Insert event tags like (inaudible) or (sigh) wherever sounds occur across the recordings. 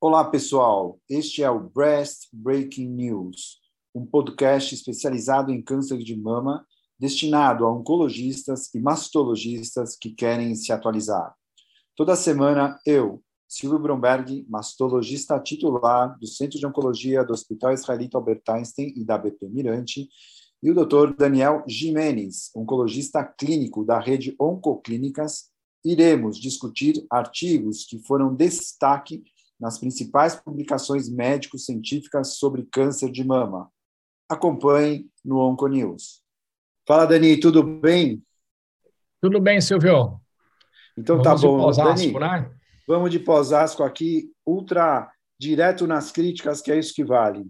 Olá, pessoal. Este é o Breast Breaking News, um podcast especializado em câncer de mama, destinado a oncologistas e mastologistas que querem se atualizar. Toda semana, eu, Silvio Bromberg, mastologista titular do Centro de Oncologia do Hospital Israelita Albert Einstein e da BP Mirante, e o Dr. Daniel Jimenez, oncologista clínico da rede Oncoclínicas, iremos discutir artigos que foram destaque nas principais publicações médico-científicas sobre câncer de mama. Acompanhe no Onconews. Fala, Dani, tudo bem? Tudo bem, Silvio. Então tá vamos tá bom, de Osasco, Dani. Né? Vamos de pós-asco aqui, ultra direto nas críticas, que é isso que vale.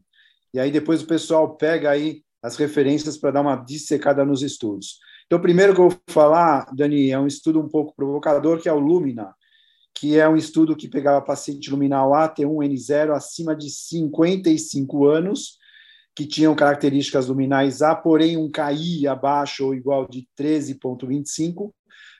E aí depois o pessoal pega aí as referências para dar uma dissecada nos estudos. Então, o primeiro que eu vou falar, Dani, é um estudo um pouco provocador, que é o Lumina, que é um estudo que pegava paciente luminal A, T1N0 acima de 55 anos, que tinham características luminais A, porém um KI abaixo ou igual de 13,25,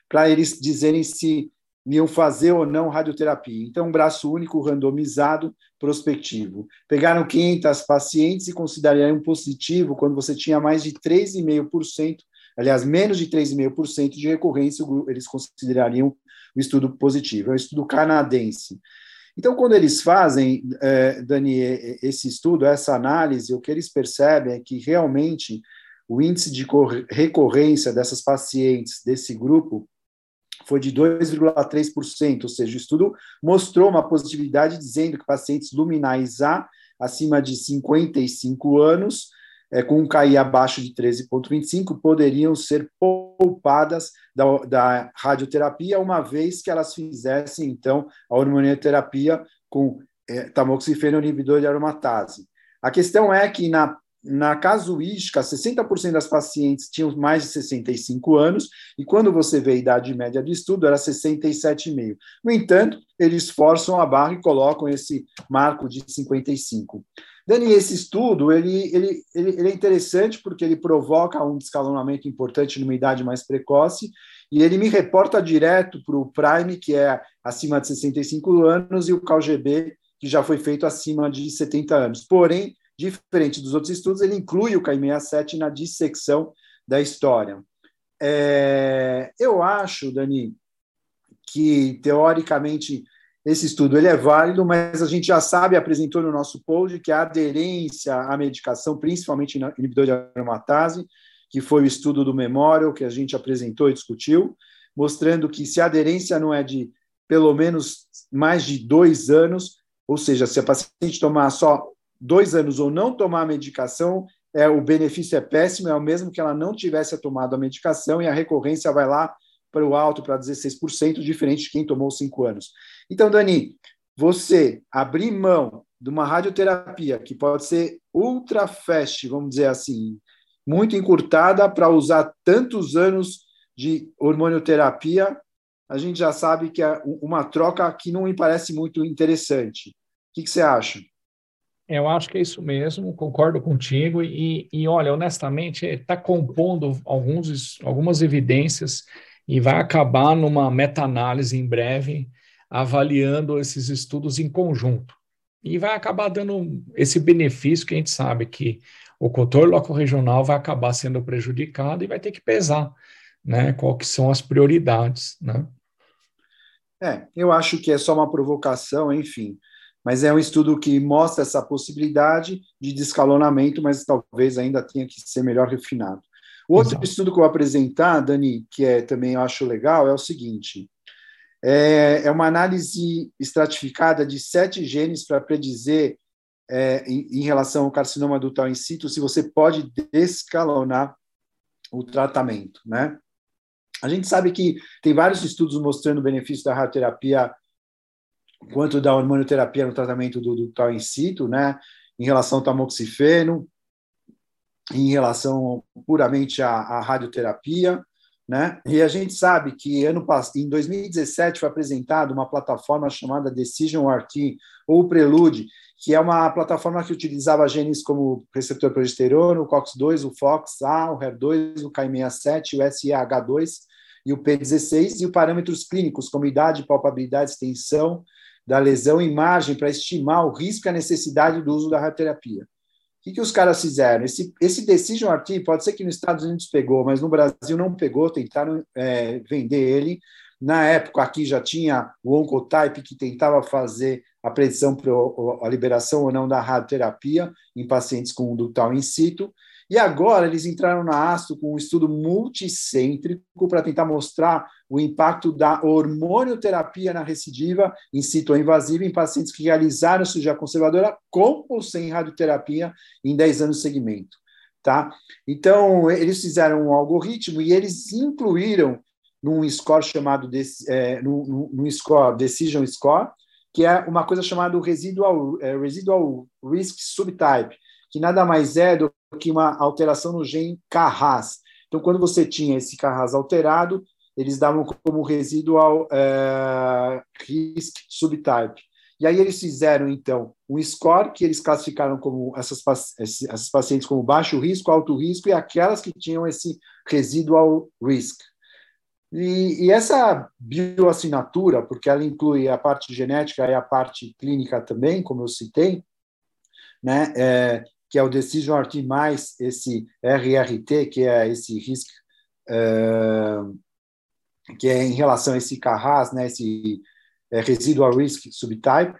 para eles dizerem se iam fazer ou não radioterapia. Então, um braço único randomizado prospectivo. Pegaram 500 pacientes e considerariam positivo quando você tinha mais de 3,5%, aliás, menos de 3,5% de recorrência, eles considerariam o estudo positivo. É um estudo canadense. Então, quando eles fazem, eh, Dani, esse estudo, essa análise, o que eles percebem é que realmente o índice de recorrência dessas pacientes desse grupo foi de 2,3%, ou seja, o estudo mostrou uma positividade dizendo que pacientes luminais A acima de 55 anos é, com um KI abaixo de 13,25, poderiam ser poupadas da, da, radioterapia, uma vez que elas fizessem, então, a hormonioterapia com é, tamoxifeno inibidor de aromatase. A questão é que, na, na casuística, 60% das pacientes tinham mais de 65 anos, e quando você vê a idade média de estudo, era 67,5. No entanto, eles forçam a barra e colocam esse marco de 55. Dani, esse estudo ele, ele, ele, é interessante porque ele provoca um descalonamento importante numa idade mais precoce e ele me reporta direto para o Prime, que é acima de 65 anos, e o CalGB, que já foi feito acima de 70 anos. Porém, diferente dos outros estudos, ele inclui o CAI67 na dissecção da história. É, eu acho, Dani, que teoricamente esse estudo ele é válido, mas a gente já sabe, apresentou no nosso post, que a aderência à medicação, principalmente inibidor de aromatase, que foi o estudo do Memorial, que a gente apresentou e discutiu, mostrando que se a aderência não é de pelo menos mais de dois anos, ou seja, se a paciente tomar só dois anos ou não tomar a medicação, é, o benefício é péssimo, é o mesmo que ela não tivesse tomado a medicação e a recorrência vai lá para o alto, para 16%, diferente de quem tomou cinco anos. Então, Dani, você abrir mão de uma radioterapia que pode ser ultra fast, vamos dizer assim, muito encurtada para usar tantos anos de hormonioterapia, a gente já sabe que é uma troca que não me parece muito interessante. O que, que você acha? Eu acho que é isso mesmo, concordo contigo. E, e olha, honestamente, está compondo alguns, algumas evidências e vai acabar numa meta-análise em breve, avaliando esses estudos em conjunto. E vai acabar dando esse benefício que a gente sabe que o controle local-regional vai acabar sendo prejudicado e vai ter que pesar, né, qual que são as prioridades, né? É, eu acho que é só uma provocação, enfim, mas é um estudo que mostra essa possibilidade de descalonamento, mas talvez ainda tenha que ser melhor refinado. O outro Exato. estudo que eu vou apresentar, Dani, que é, também eu acho legal, é o seguinte: é, é uma análise estratificada de sete genes para predizer, é, em, em, relação ao carcinoma ductal in situ, se você pode descalonar o tratamento, né? A gente sabe que tem vários estudos mostrando o benefício da radioterapia quanto da hormonioterapia no tratamento do ductal in situ, né? Em relação ao tamoxifeno, em relação puramente à, à radioterapia, né? E a gente sabe que ano em 2017 foi apresentada uma plataforma chamada Decision RT ou Prelude, que é uma plataforma que utilizava genes como receptor progesterona, o COX-2, o FOX-A, o HER2, o Ki67 e o SEH2, e o P16, e os parâmetros clínicos, como idade, palpabilidade, extensão da lesão e margem para estimar o risco e a necessidade do uso da radioterapia. O que, que os caras fizeram? Esse, esse Decision RT, pode ser que nos Estados Unidos pegou, mas no Brasil não pegou, tentaram é, vender ele. Na época, aqui já tinha o Oncotype, que tentava fazer a predição para a liberação ou não da radioterapia em pacientes com ductal in situ. E agora eles entraram na ASTO com um estudo multicêntrico para tentar mostrar o impacto da hormonioterapia na recidiva in situ invasiva em pacientes que realizaram cirurgia conservadora com ou sem radioterapia em 10 anos de segmento. Tá? Então, eles fizeram um algoritmo e eles incluíram num score chamado, de, é, num, num score, Decision Score, que é uma coisa chamada Residual, é, residual Risk Subtype, que nada mais é do que uma alteração no gene Carras. Então, quando você tinha esse Carras alterado, eles davam como residual uh, risk subtype. E aí eles fizeram, então, um score que eles classificaram como essas, essas pacientes como baixo risco, alto risco e aquelas que tinham esse residual risk. E, e, essa bioassinatura, porque ela inclui a parte genética e a parte clínica também, como eu citei, né, é, que é o Decision RT mais esse RRT, que é esse RISC, uh, que é em relação a esse CARRAS, né, esse é, Residual Risk Subtype,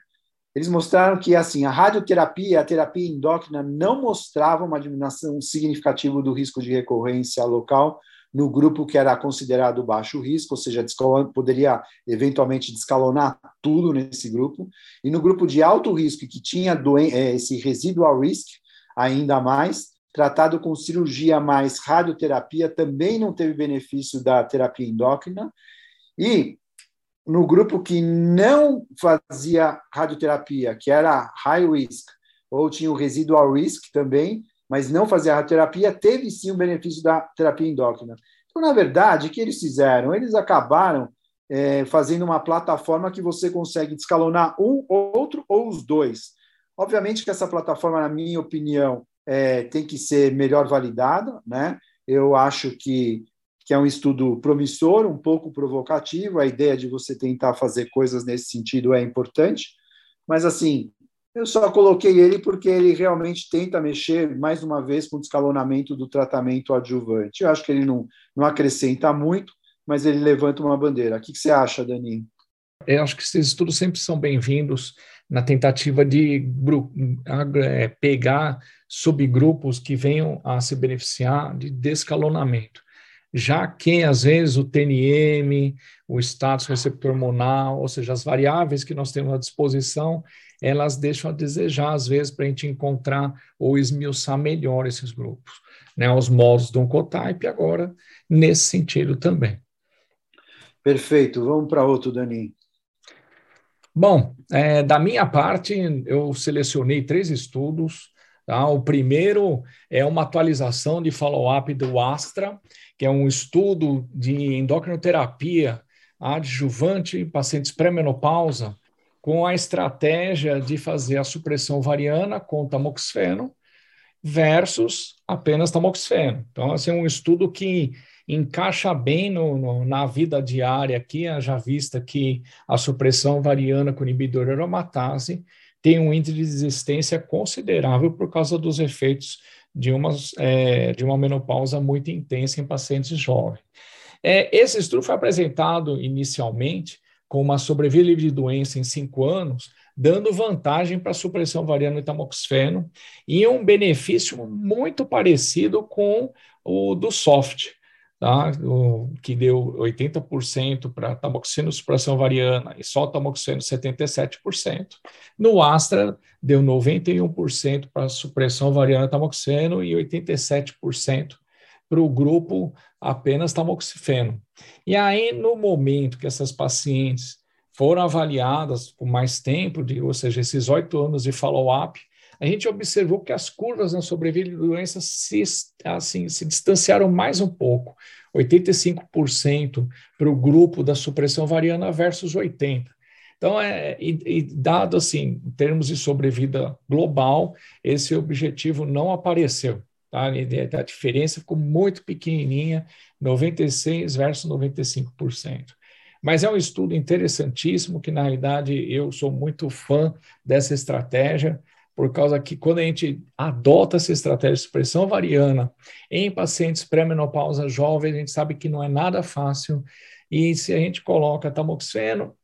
eles mostraram que assim a radioterapia a terapia endócrina não mostravam uma diminuição significativa do risco de recorrência local no grupo que era considerado baixo risco, ou seja, poderia eventualmente descalonar tudo nesse grupo, e no grupo de alto risco, que tinha é, esse residual risk, ainda mais, tratado com cirurgia mais radioterapia, também não teve benefício da terapia endócrina. E no grupo que não fazia radioterapia, que era high risk, ou tinha o residual risk também, mas não fazia radioterapia, teve sim o benefício da terapia endócrina. Então, na verdade, o que eles fizeram? Eles acabaram é, fazendo uma plataforma que você consegue descalonar um, outro ou os dois. Obviamente que essa plataforma, na minha opinião, é, tem que ser melhor validada, né? Eu acho que, que é um estudo promissor, um pouco provocativo, a ideia de você tentar fazer coisas nesse sentido é importante, mas assim, eu só coloquei ele porque ele realmente tenta mexer, mais uma vez, com o descalonamento do tratamento adjuvante. Eu acho que ele não, não acrescenta muito, mas ele levanta uma bandeira. O que, que você acha, Dani? Eu acho que esses estudos sempre são bem-vindos na tentativa de é, pegar subgrupos que venham a se beneficiar de descalonamento, já que, às vezes, o TNM, o status receptor hormonal, ou seja, as variáveis que nós temos à disposição, elas deixam a desejar, às vezes, para a gente encontrar ou esmiuçar melhor esses grupos. Né, os modos do Oncotype, agora, nesse sentido também. Perfeito. Vamos para outro, Dani. Bom, é, da minha parte, eu selecionei três estudos. Tá? O primeiro é uma atualização de follow-up do Astra, que é um estudo de endocrinoterapia adjuvante em pacientes pré-menopausa, com a estratégia de fazer a supressão ovariana com tamoxifeno versus apenas tamoxifeno. Então, assim, é um estudo que encaixa bem no, no, na vida diária aqui, já vista que a supressão ovariana com inibidor aromatase tem um índice de resistência considerável por causa dos efeitos de uma, é, de uma menopausa muito intensa em pacientes jovens. É, esse estudo foi apresentado inicialmente com uma sobrevida de doença em cinco anos, dando vantagem para a supressão ovariana e tamoxifeno, e um benefício muito parecido com o do SOFT, tá? o, que deu 80% para tamoxifeno supressão ovariana e só tamoxifeno 77%. No Astra, deu 91% para supressão ovariana tamoxifeno e 87% para o grupo apenas tamoxifeno. E aí, no momento que essas pacientes foram avaliadas por mais tempo, de, ou seja, esses oito anos de follow-up, a gente observou que as curvas na doenças se, assim, se distanciaram mais um pouco, 85% para o grupo da supressão ovariana versus 80%. Então, é, e, e dado assim, em termos de sobrevida global, esse objetivo não apareceu. Tá? A diferença ficou muito pequenininha, 96 versus 95%. Mas é um estudo interessantíssimo, que na realidade eu sou muito fã dessa estratégia, por causa que quando a gente adota essa estratégia de supressão variana em pacientes pré-menopausa jovens, a gente sabe que não é nada fácil, e se a gente coloca tamoxifeno,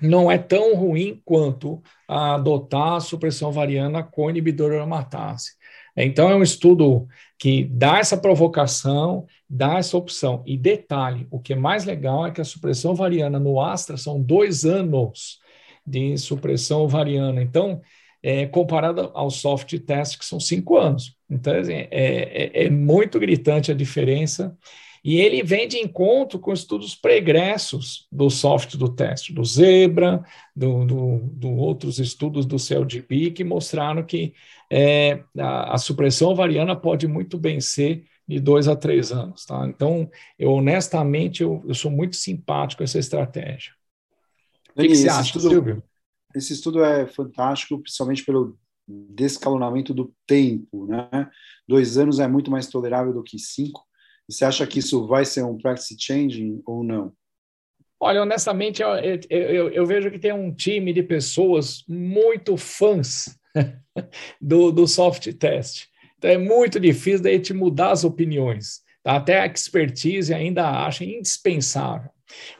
não é tão ruim quanto adotar a supressão variana com inibidor aromatase. Então, é um estudo que dá essa provocação, dá essa opção. E detalhe: o que é mais legal é que a supressão ovariana no Astra são dois anos de supressão ovariana. Então, é, comparado ao soft test, que são cinco anos. Então, assim, é, é, é muito gritante a diferença. E ele vem de encontro com estudos pregressos do soft do teste, do Zebra, do, do, do outros estudos do CLGB, que mostraram que é, a, a, supressão ovariana pode muito bem ser de dois a três anos. Tá? Então, eu honestamente, eu, eu sou muito simpático com essa estratégia. O que, que você acha, estudo, Silvio? Esse estudo é fantástico, principalmente pelo descalonamento do tempo. Né? Dois anos é muito mais tolerável do que cinco. E você acha que isso vai ser um practice changing ou não? Olha, honestamente, eu, eu, eu, vejo que tem um time de pessoas muito fãs (laughs) do, do soft test. Então é muito difícil daí te mudar as opiniões. Tá? Até a expertise ainda acha indispensável.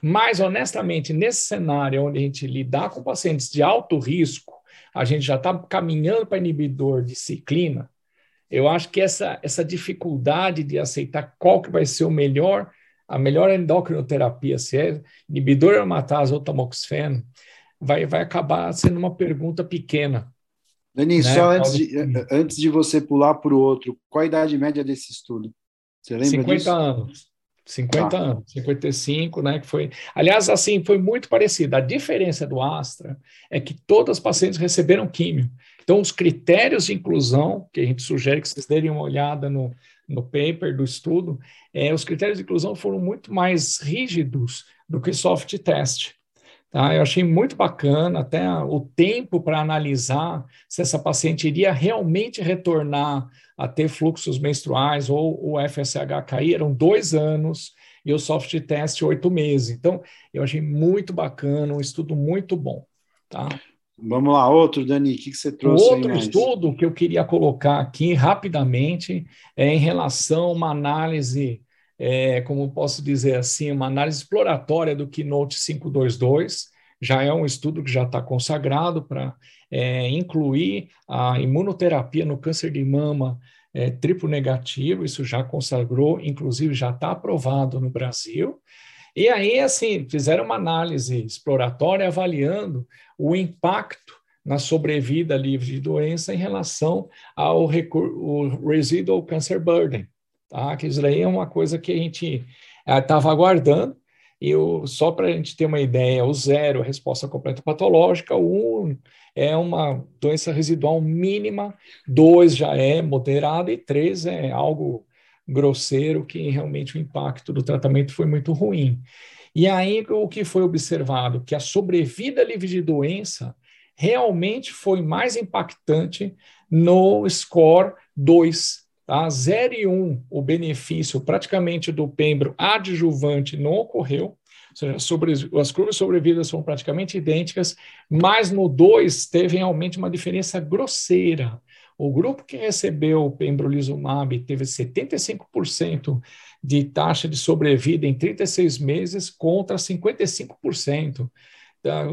Mas, honestamente, nesse cenário onde a gente lidar com pacientes de alto risco, a gente já está caminhando para inibidor de ciclina, eu acho que essa, essa dificuldade de aceitar qual que vai ser o melhor, a melhor endocrinoterapia, se é inibidor aromatase ou tamoxifeno, vai, vai acabar sendo uma pergunta pequena. Dani, né? só antes de, antes de você pular para o outro, qual a idade média desse estudo? Você lembra 50 disso? anos. 50 ah. anos, 55, né? Que foi, aliás, assim, foi muito parecido. A diferença do Astra é que todas as pacientes receberam químio. Então, os critérios de inclusão, que a gente sugere que vocês derem uma olhada no, no paper do estudo, é, os critérios de inclusão foram muito mais rígidos do que soft test. Tá? Eu achei muito bacana até o tempo para analisar se essa paciente iria realmente retornar a ter fluxos menstruais ou o FSH cair, eram dois anos, e o soft test oito meses. Então, eu achei muito bacana, um estudo muito bom. Tá? Vamos lá, outro, Dani, o que, que você trouxe? Outro estudo que eu queria colocar aqui rapidamente é em relação a uma análise, é, como posso dizer assim, uma análise exploratória do Keynote 522. Já é um estudo que já está consagrado para é, incluir a imunoterapia no câncer de mama é, triplo negativo, isso já consagrou, inclusive já está aprovado no Brasil. E aí, assim, fizeram uma análise exploratória avaliando o impacto na sobrevida livre de doença em relação ao residual cancer burden, tá? Que isso daí é uma coisa que a gente estava eh, aguardando, e o, só para a gente ter uma ideia, o zero, a resposta completa patológica, o um é uma doença residual mínima, dois já é moderada e três é algo grosseiro que realmente o impacto do tratamento foi muito ruim. E aí o que foi observado? Que a sobrevida livre de doença realmente foi mais impactante no score 2. Tá? 0 e 1, um, o benefício praticamente do pembro adjuvante não ocorreu, ou seja, sobre, as curvas de sobrevida são praticamente idênticas, mas no 2 teve realmente uma diferença grosseira. O grupo que recebeu o pembrolizumab teve 75% de taxa de sobrevida em 36 meses contra 55%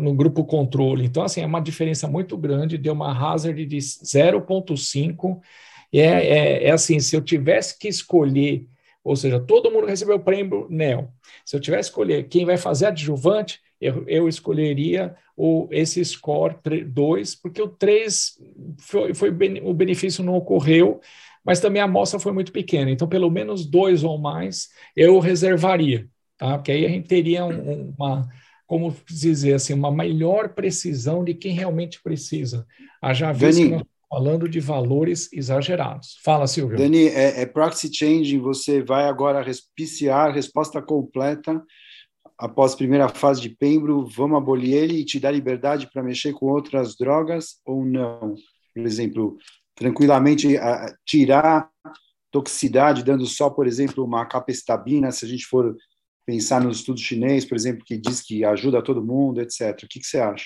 no grupo controle. Então, assim, é uma diferença muito grande, deu uma hazard de 0,5. É, é, é assim, se eu tivesse que escolher, ou seja, todo mundo recebeu o prêmio NEL. Se eu tivesse que escolher quem vai fazer adjuvante, eu, eu escolheria o, esse score 2, porque o 3 foi, foi o benefício não ocorreu, mas também a amostra foi muito pequena. Então, pelo menos dois ou mais eu reservaria, tá? Porque aí a gente teria um, uma, como dizer assim, uma melhor precisão de quem realmente precisa. Haja visto falando de valores exagerados. Fala, Silvio. Dani, é, é proxy changing, você vai agora respiciar, resposta completa após primeira fase de Pembro, vamos abolir ele e te dar liberdade para mexer com outras drogas ou não? Por exemplo, tranquilamente a, tirar toxicidade, dando só, por exemplo, uma capestabina, se a gente for pensar no estudo chinês, por exemplo, que diz que ajuda todo mundo, etc. O que, que você acha?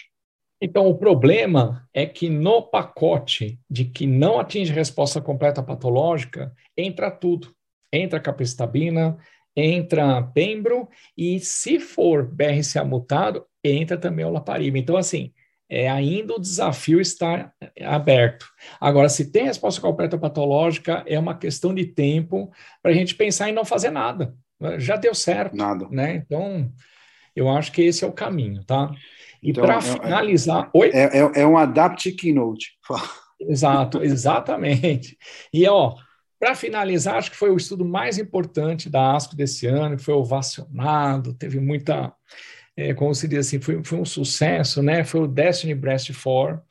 Então, o problema é que no pacote de que não atinge resposta completa patológica, entra tudo. Entra capestabina, entra pembro, e se for BRCA mutado, entra também o lapariba. Então, assim, é, ainda o desafio está aberto. Agora, se tem resposta completa patológica, é uma questão de tempo para a gente pensar em não fazer nada. Já deu certo. Nada. Né? Então, eu acho que esse é o caminho, tá? E então, para é, é, finalizar. Oi? É, é, é um Adapt Keynote. Exato, exatamente. E, ó, para finalizar, acho que foi o estudo mais importante da ASCO desse ano, foi ovacionado, teve muita é, como se diz assim, foi, foi um sucesso, né? Foi o Destiny Breast 4,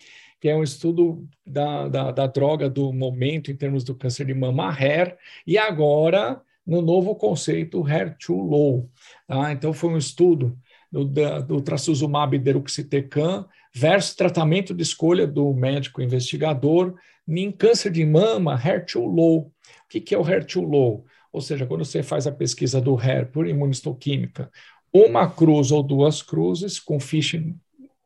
que é um estudo da, da, da, droga do momento em termos do câncer de mama HER, e agora no novo conceito HER2 low. Tá? Então, foi um estudo do, do trastuzumab deruxtecan versus tratamento de escolha do médico investigador em câncer de mama HER2 low. O que, que é o HER2 low? Ou seja, quando você faz a pesquisa do HER por imunistoquímica, uma cruz ou duas cruzes com phishing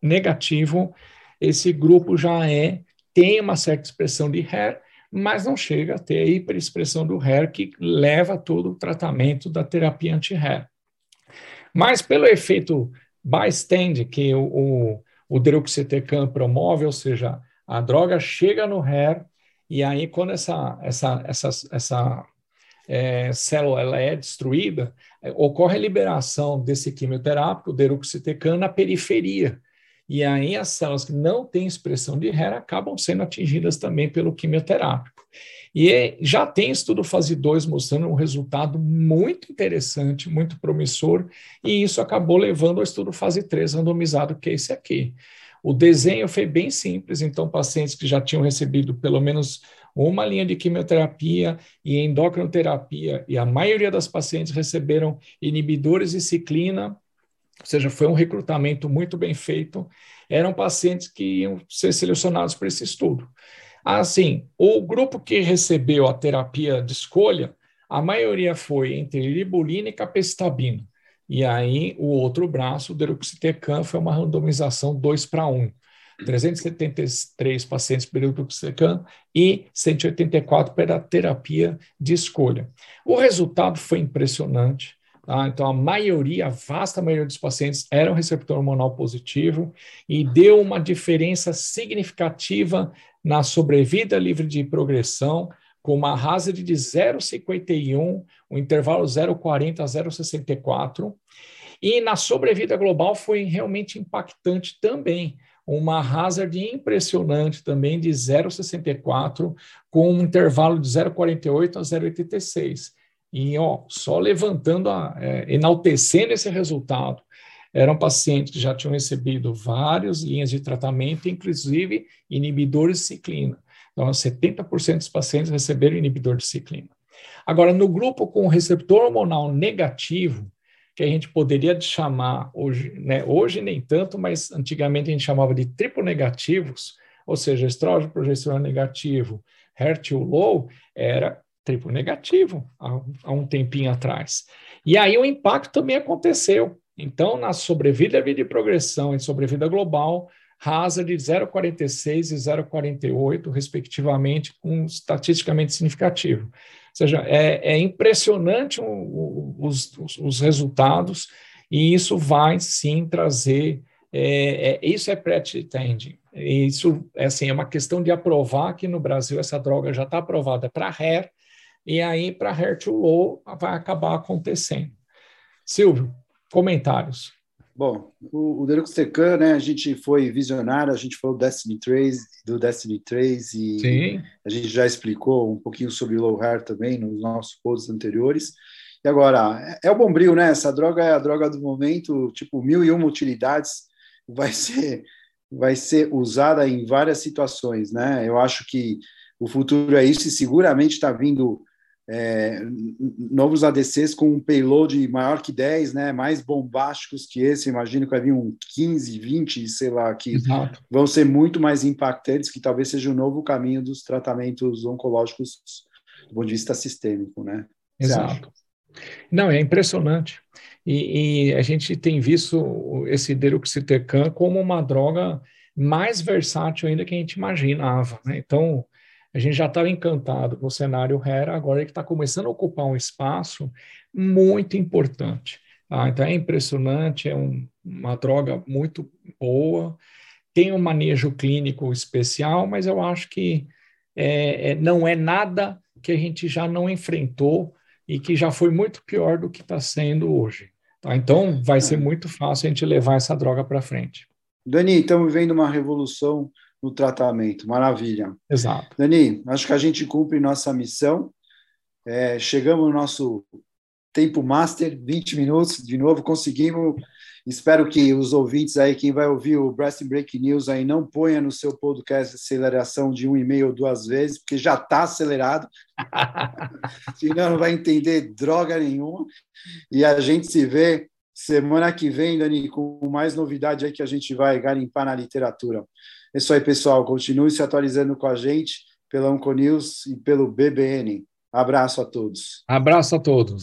negativo, esse grupo já é tem uma certa expressão de HER, mas não chega a ter a hiperexpressão do HER que leva todo o tratamento da terapia anti-HER. Mas pelo efeito bystand que o, o, o deruxtecan promove, ou seja, a droga chega no HER e aí quando essa, essa, essa, essa é, célula ela é destruída, ocorre a liberação desse quimioterápico, deruxtecan, na periferia. E aí as células que não têm expressão de HER acabam sendo atingidas também pelo quimioterápico. E já tem estudo fase 2 mostrando um resultado muito interessante, muito promissor, e isso acabou levando ao estudo fase 3 randomizado, que é esse aqui. O desenho foi bem simples, então pacientes que já tinham recebido pelo menos uma linha de quimioterapia e endocrinoterapia, e a maioria das pacientes receberam inibidores de ciclina, ou seja, foi um recrutamento muito bem feito, eram pacientes que iam ser selecionados para esse estudo. Assim, o grupo que recebeu a terapia de escolha, a maioria foi entre libulina e capecitabina. E aí, o outro braço, o deruxtecan, foi uma randomização 2 para 1. 373 pacientes período Peruxecan e 184 pela terapia de escolha. O resultado foi impressionante. Tá? Então, a maioria, a vasta maioria dos pacientes eram receptor hormonal positivo e deu uma diferença significativa na sobrevida livre de progressão, com uma hazard de 0,51, o intervalo 0,40 a 0,64. E na sobrevida global foi realmente impactante também, uma hazard impressionante também de 0,64, com um intervalo de 0,48 a 0,86. E ó, só levantando, a, é, enaltecendo esse resultado, eram pacientes que já tinham recebido várias linhas de tratamento, inclusive inibidores de ciclina. Então, 70% dos pacientes receberam inibidor de ciclina. Agora, no grupo com receptor hormonal negativo, que a gente poderia chamar hoje, né, hoje nem tanto, mas antigamente a gente chamava de triplo negativos, ou seja, estrógeno, progesterona negativo, HER2 low, era triplo negativo há, há um tempinho atrás. E aí o impacto também aconteceu. Então, na sobrevida, vida e progressão em sobrevida global, de 0,46 e 0,48, respectivamente, com estatisticamente significativo seja, é, é impressionante o, o, os, os, resultados e isso vai sim trazer. É, é, isso é pretending. Isso é, assim, é uma questão de aprovar que no Brasil essa droga já está aprovada para HER, e aí para HER2 low vai acabar acontecendo. Silvio, comentários. Bom, o, o Deruxtecan, né, a gente foi visionário, a gente falou Destiny 3, do Destiny 3 e Sim. a gente já explicou um pouquinho sobre o Low Hair também nos nossos posts anteriores. E agora, é, é o bombril, né? Essa droga é a droga do momento, tipo, mil e uma utilidades, vai ser, vai ser usada em várias situações, né? Eu acho que o futuro é isso e seguramente está vindo é, novos ADCs com um payload maior que 10, né, mais bombásticos que esse, imagino que vai vir um 15, 20, sei lá, que Exato. vão ser muito mais impactantes, que talvez seja o um novo caminho dos tratamentos oncológicos do ponto de vista sistêmico, né? Exato. Não, é impressionante. E, e, a gente tem visto esse deruxtecan como uma droga mais versátil ainda que a gente imaginava. Né? Então, a gente já estava encantado com o cenário HERA, agora ele está começando a ocupar um espaço muito importante. Tá? Então, é impressionante, é um, uma droga muito boa, tem um manejo clínico especial, mas eu acho que é, é, não é nada que a gente já não enfrentou e que já foi muito pior do que está sendo hoje. Tá? Então, vai ser é. muito fácil a gente levar essa droga para frente. Dani, estamos vivendo uma revolução no tratamento, maravilha. Exato. Dani, acho que a gente cumpre nossa missão. É, chegamos no nosso tempo master, 20 minutos, de novo, conseguimos Espero que os ouvintes aí, quem vai ouvir o Breast Break News aí, não ponha no seu podcast aceleração de um e meio ou duas vezes, porque já está acelerado. (laughs) Senão não vai entender droga nenhuma. E a gente se vê semana que vem, Dani, com mais novidade aí que a gente vai garimpar na literatura. É isso aí, pessoal. Continue se atualizando com a gente pela Onconews e pelo BBN. Abraço a todos. Abraço a todos.